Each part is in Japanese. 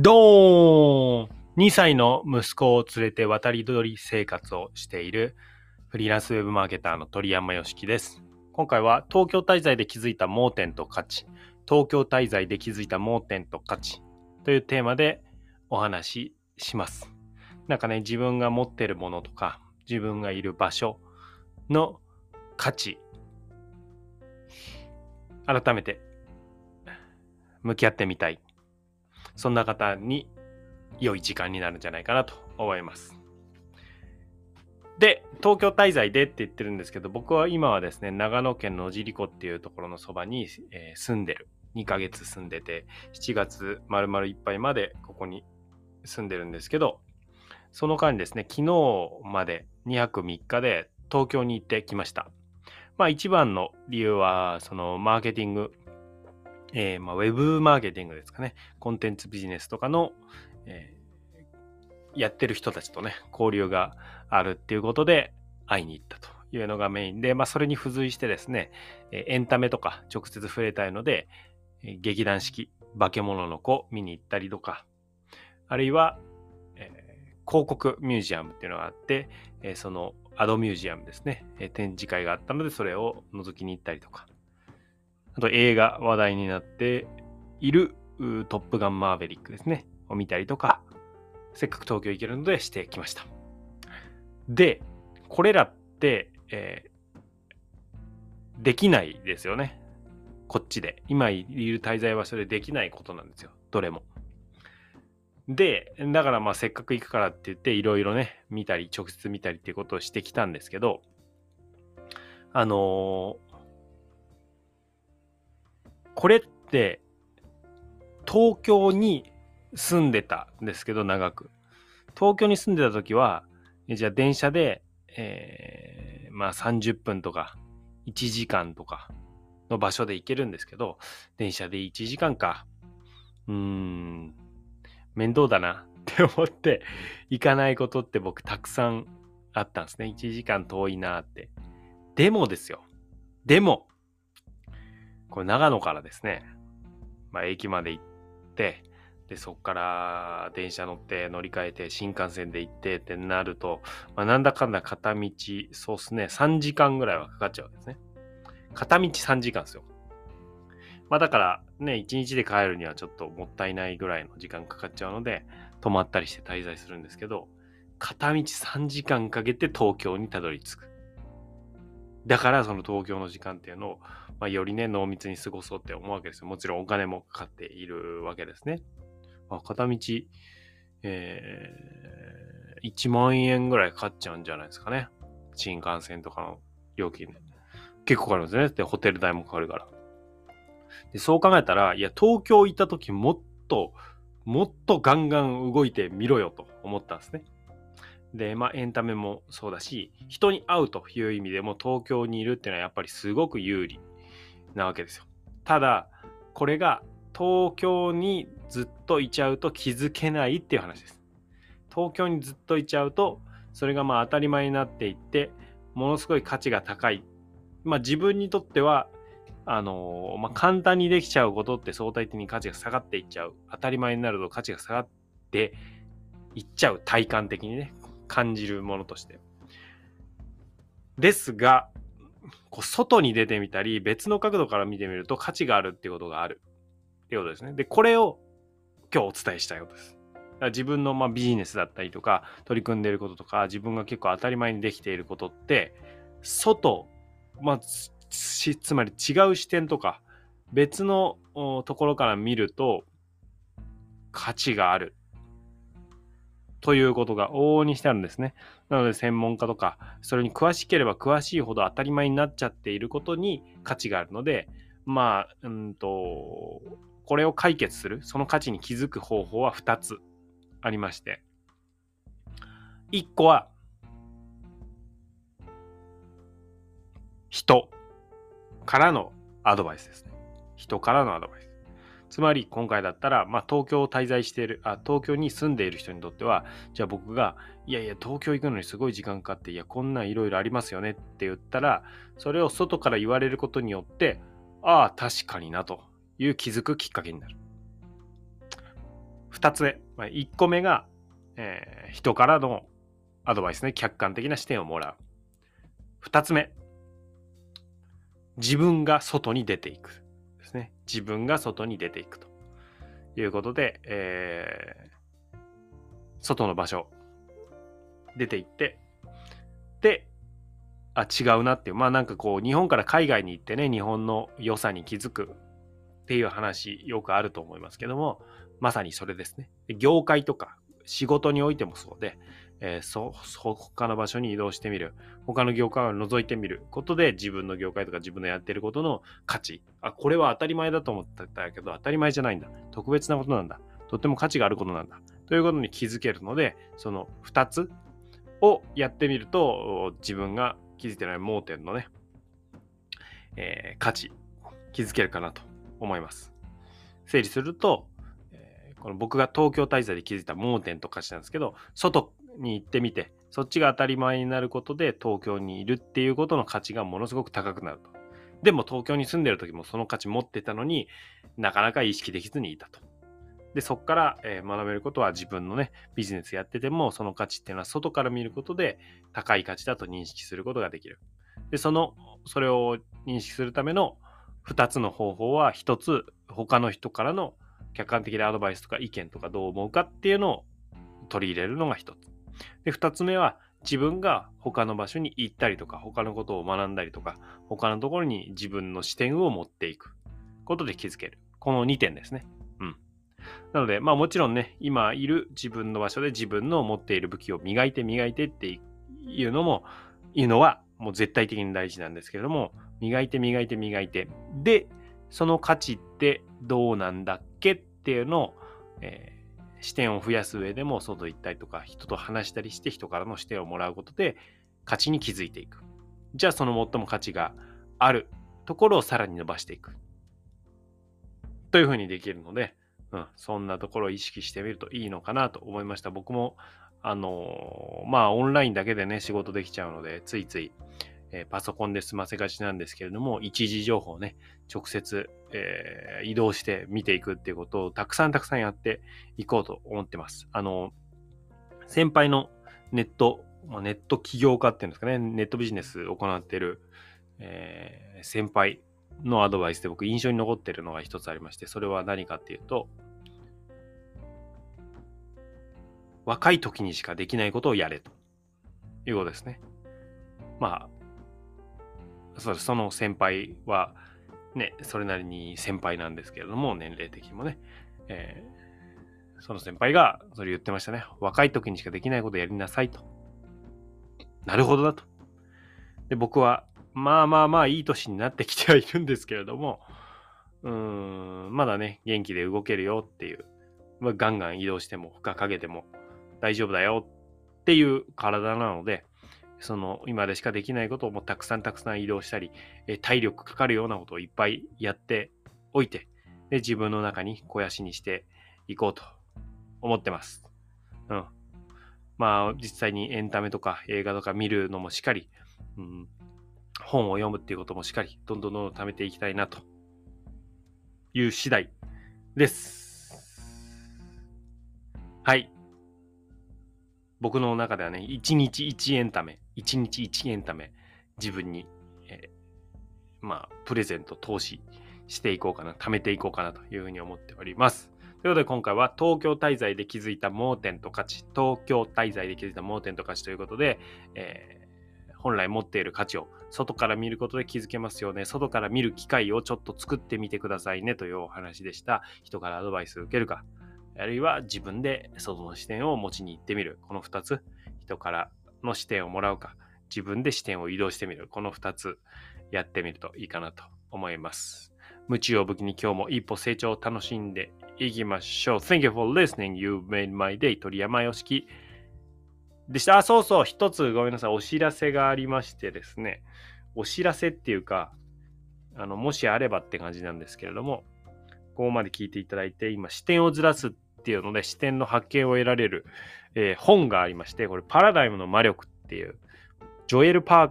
ドーン !2 歳の息子を連れて渡り鳥生活をしているフリーランスウェブマーケターの鳥山よしきです。今回は東京滞在で気づいた盲点と価値、東京滞在で気づいた盲点と価値というテーマでお話しします。なんかね、自分が持ってるものとか、自分がいる場所の価値、改めて向き合ってみたいそんな方に良い時間になるんじゃないかなと思います。で、東京滞在でって言ってるんですけど、僕は今はですね、長野県野尻湖っていうところのそばに、えー、住んでる。2ヶ月住んでて、7月丸々いっぱいまでここに住んでるんですけど、その間にですね、昨日まで2泊3日で東京に行ってきました。まあ一番の理由は、そのマーケティングえー、まあ、ウェブマーケティングですかね、コンテンツビジネスとかの、えー、やってる人たちとね、交流があるっていうことで会いに行ったというのがメインで、まあ、それに付随してですね、エンタメとか直接触れたいので、劇団四季、化け物の子見に行ったりとか、あるいは、えー、広告ミュージアムっていうのがあって、えー、そのアドミュージアムですね、えー、展示会があったので、それを覗きに行ったりとか、あと映画話題になっているトップガンマーヴェリックですね。を見たりとか、せっかく東京行けるのでしてきました。で、これらって、えー、できないですよね。こっちで。今いる滞在場所でできないことなんですよ。どれも。で、だからまあせっかく行くからって言っていろいろね、見たり、直接見たりっていうことをしてきたんですけど、あのー、これって東京に住んでたんですけど長く。東京に住んでた時はじゃあ電車で、えー、まあ30分とか1時間とかの場所で行けるんですけど電車で1時間か。うーん面倒だな って思って行かないことって僕たくさんあったんですね。1時間遠いなって。でもですよ。でもこれ長野からですね、まあ、駅まで行って、で、そっから電車乗って乗り換えて新幹線で行ってってなると、まあ、なんだかんだ片道、そうっすね、3時間ぐらいはかかっちゃうわけですね。片道3時間ですよ。まあだからね、1日で帰るにはちょっともったいないぐらいの時間かかっちゃうので、泊まったりして滞在するんですけど、片道3時間かけて東京にたどり着く。だからその東京の時間っていうのをまあ、よりね、濃密に過ごそうって思うわけですよ。もちろんお金もかかっているわけですね。まあ、片道、えー、1万円ぐらいかかっちゃうんじゃないですかね。新幹線とかの料金で。結構かかるんですね。で、ホテル代もかかるから。で、そう考えたら、いや、東京行った時もっと、もっとガンガン動いてみろよと思ったんですね。で、まあ、エンタメもそうだし、人に会うという意味でも東京にいるっていうのはやっぱりすごく有利なわけですよ。ただ、これが東京にずっといちゃうと気づけないっていう話です。東京にずっといちゃうと、それがまあ当たり前になっていって、ものすごい価値が高い。まあ自分にとっては、あのー、まあ、簡単にできちゃうことって相対的に価値が下がっていっちゃう。当たり前になると価値が下がっていっちゃう。体感的にね、感じるものとして。ですが、こう外に出てみたり、別の角度から見てみると価値があるっていうことがあるっていうことですね。で、これを今日お伝えしたいことです。自分のまビジネスだったりとか、取り組んでることとか、自分が結構当たり前にできていることって、外、まあ、つまり違う視点とか、別のところから見ると価値があるということが往々にしてあるんですね。なので専門家とか、それに詳しければ詳しいほど当たり前になっちゃっていることに価値があるので、まあ、うんと、これを解決する、その価値に気づく方法は2つありまして、1個は、人からのアドバイスですね。人からのアドバイス。つまり今回だったら、まあ、東京を滞在しているあ、東京に住んでいる人にとっては、じゃあ僕が、いやいや、東京行くのにすごい時間かかって、いや、こんなんいろいろありますよねって言ったら、それを外から言われることによって、ああ、確かになという気づくきっかけになる。2つ目、まあ、1個目が、えー、人からのアドバイスね、客観的な視点をもらう。2つ目、自分が外に出ていく。ですね。自分が外に出ていくということで、えー、外の場所、出て行って、で、あ、違うなっていう。まあなんかこう、日本から海外に行ってね、日本の良さに気づくっていう話、よくあると思いますけども、まさにそれですね。業界とか仕事においてもそうで、えー、そ他の場所に移動してみる。他の業界を覗いてみることで自分の業界とか自分のやってることの価値。あ、これは当たり前だと思ってたけど当たり前じゃないんだ。特別なことなんだ。とっても価値があることなんだ。ということに気づけるので、その2つをやってみると自分が気づいてない盲点のね、えー、価値、気づけるかなと思います。整理すると、この僕が東京滞在で気づいた盲点と価値なんですけど、外に行ってみて、そっちが当たり前になることで東京にいるっていうことの価値がものすごく高くなると。でも東京に住んでる時もその価値持ってたのになかなか意識できずにいたと。で、そこから、学べることは自分のね、ビジネスやってても、その価値っていうのは外から見ることで高い価値だと認識することができる。で、その、それを認識するための2つの方法は、1つ、他の人からの客観的なアドバイスとか意見とかどう思うかっていうのを取り入れるのが1つ。で、2つ目は、自分が他の場所に行ったりとか、他のことを学んだりとか、他のところに自分の視点を持っていくことで気づける。この2点ですね。うんなので、まあもちろんね、今いる自分の場所で自分の持っている武器を磨いて磨いてっていうのも、いうのはもう絶対的に大事なんですけれども、磨いて磨いて磨いて、で、その価値ってどうなんだっけっていうのを、えー、視点を増やす上でも外行ったりとか人と話したりして人からの視点をもらうことで価値に気づいていく。じゃあその最も価値があるところをさらに伸ばしていく。というふうにできるので、うん、そんなところを意識してみるといいのかなと思いました。僕も、あの、まあ、オンラインだけでね、仕事できちゃうので、ついつい、えー、パソコンで済ませがちなんですけれども、一時情報をね、直接、えー、移動して見ていくっていうことをたくさんたくさんやっていこうと思ってます。あの先輩のネット、まあ、ネット起業家っていうんですかね、ネットビジネスを行っている、え先輩のアドバイスで僕印象に残ってるのが一つありまして、それは何かっていうと、若い時にしかできないことをやれということですね。まあ、そその先輩は、ね、それなりに先輩なんですけれども、年齢的にもね、えー、その先輩がそれ言ってましたね。若い時にしかできないことやりなさいと。なるほどだと。で、僕はまあまあまあいい年になってきてはいるんですけれども、うーん、まだね、元気で動けるよっていう、まあ、ガンガン移動しても、負荷かけても大丈夫だよっていう体なので、その今でしかできないことをもうたくさんたくさん移動したり、え体力かかるようなことをいっぱいやっておいて、で、自分の中に肥やしにしていこうと思ってます。うん。まあ、実際にエンタメとか映画とか見るのもしっかり、うん、本を読むっていうこともしっかり、どんどんどんどん貯めていきたいなという次第です。はい。僕の中ではね、1日1エンタメ、1日1エンタメ、自分に、えー、まあ、プレゼント、投資していこうかな、貯めていこうかなというふうに思っております。ということで今回は東京滞在で気づいた盲点と価値、東京滞在で気づいた盲点と価値ということで、えー本来持っている価値を外から見ることで気づけますよね。外から見る機会をちょっと作ってみてくださいねというお話でした。人からアドバイスを受けるか、あるいは自分で外の視点を持ちに行ってみる。この2つ、人からの視点をもらうか、自分で視点を移動してみる。この2つやってみるといいかなと思います。無知を武器に今日も一歩成長を楽しんでいきましょう。Thank you for listening. You made my day. 鳥山よしき。でした。あ、そうそう、一つごめんなさい、お知らせがありましてですね、お知らせっていうか、あの、もしあればって感じなんですけれども、ここまで聞いていただいて、今、視点をずらすっていうので、視点の発見を得られる、えー、本がありまして、これ、パラダイムの魔力っていう、ジョエル・パー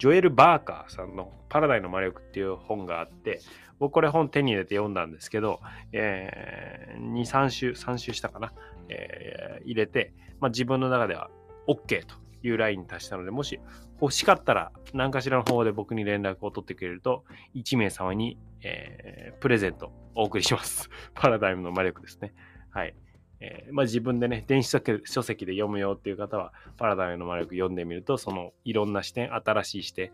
ジョエル・バーカーさんのパラダイムの魔力っていう本があって、僕これ本手に入れて読んだんですけど、えー、2、3週、3週したかな、えー、入れて、まあ、自分の中では OK というラインに達したので、もし欲しかったら何かしらの方で僕に連絡を取ってくれると、1名様に、えー、プレゼントお送りします。パラダイムの魔力ですね。はい。えー、まあ、自分でね、電子書籍で読むよっていう方は、パラダイムの魔力読んでみると、そのいろんな視点、新しい視点、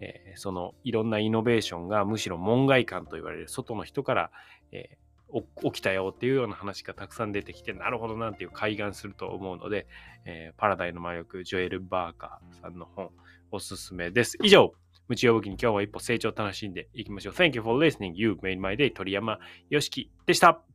えー、そのいろんなイノベーションがむしろ門外観と言われる外の人から、えー、起きたよっていうような話がたくさん出てきて、なるほどなんていう開眼すると思うので、え、パラダイの魔力、ジョエル・バーカーさんの本、おすすめです。以上、無知用武器に今日も一歩成長を楽しんでいきましょう。Thank you for listening. You made my day. 鳥山よしきでした。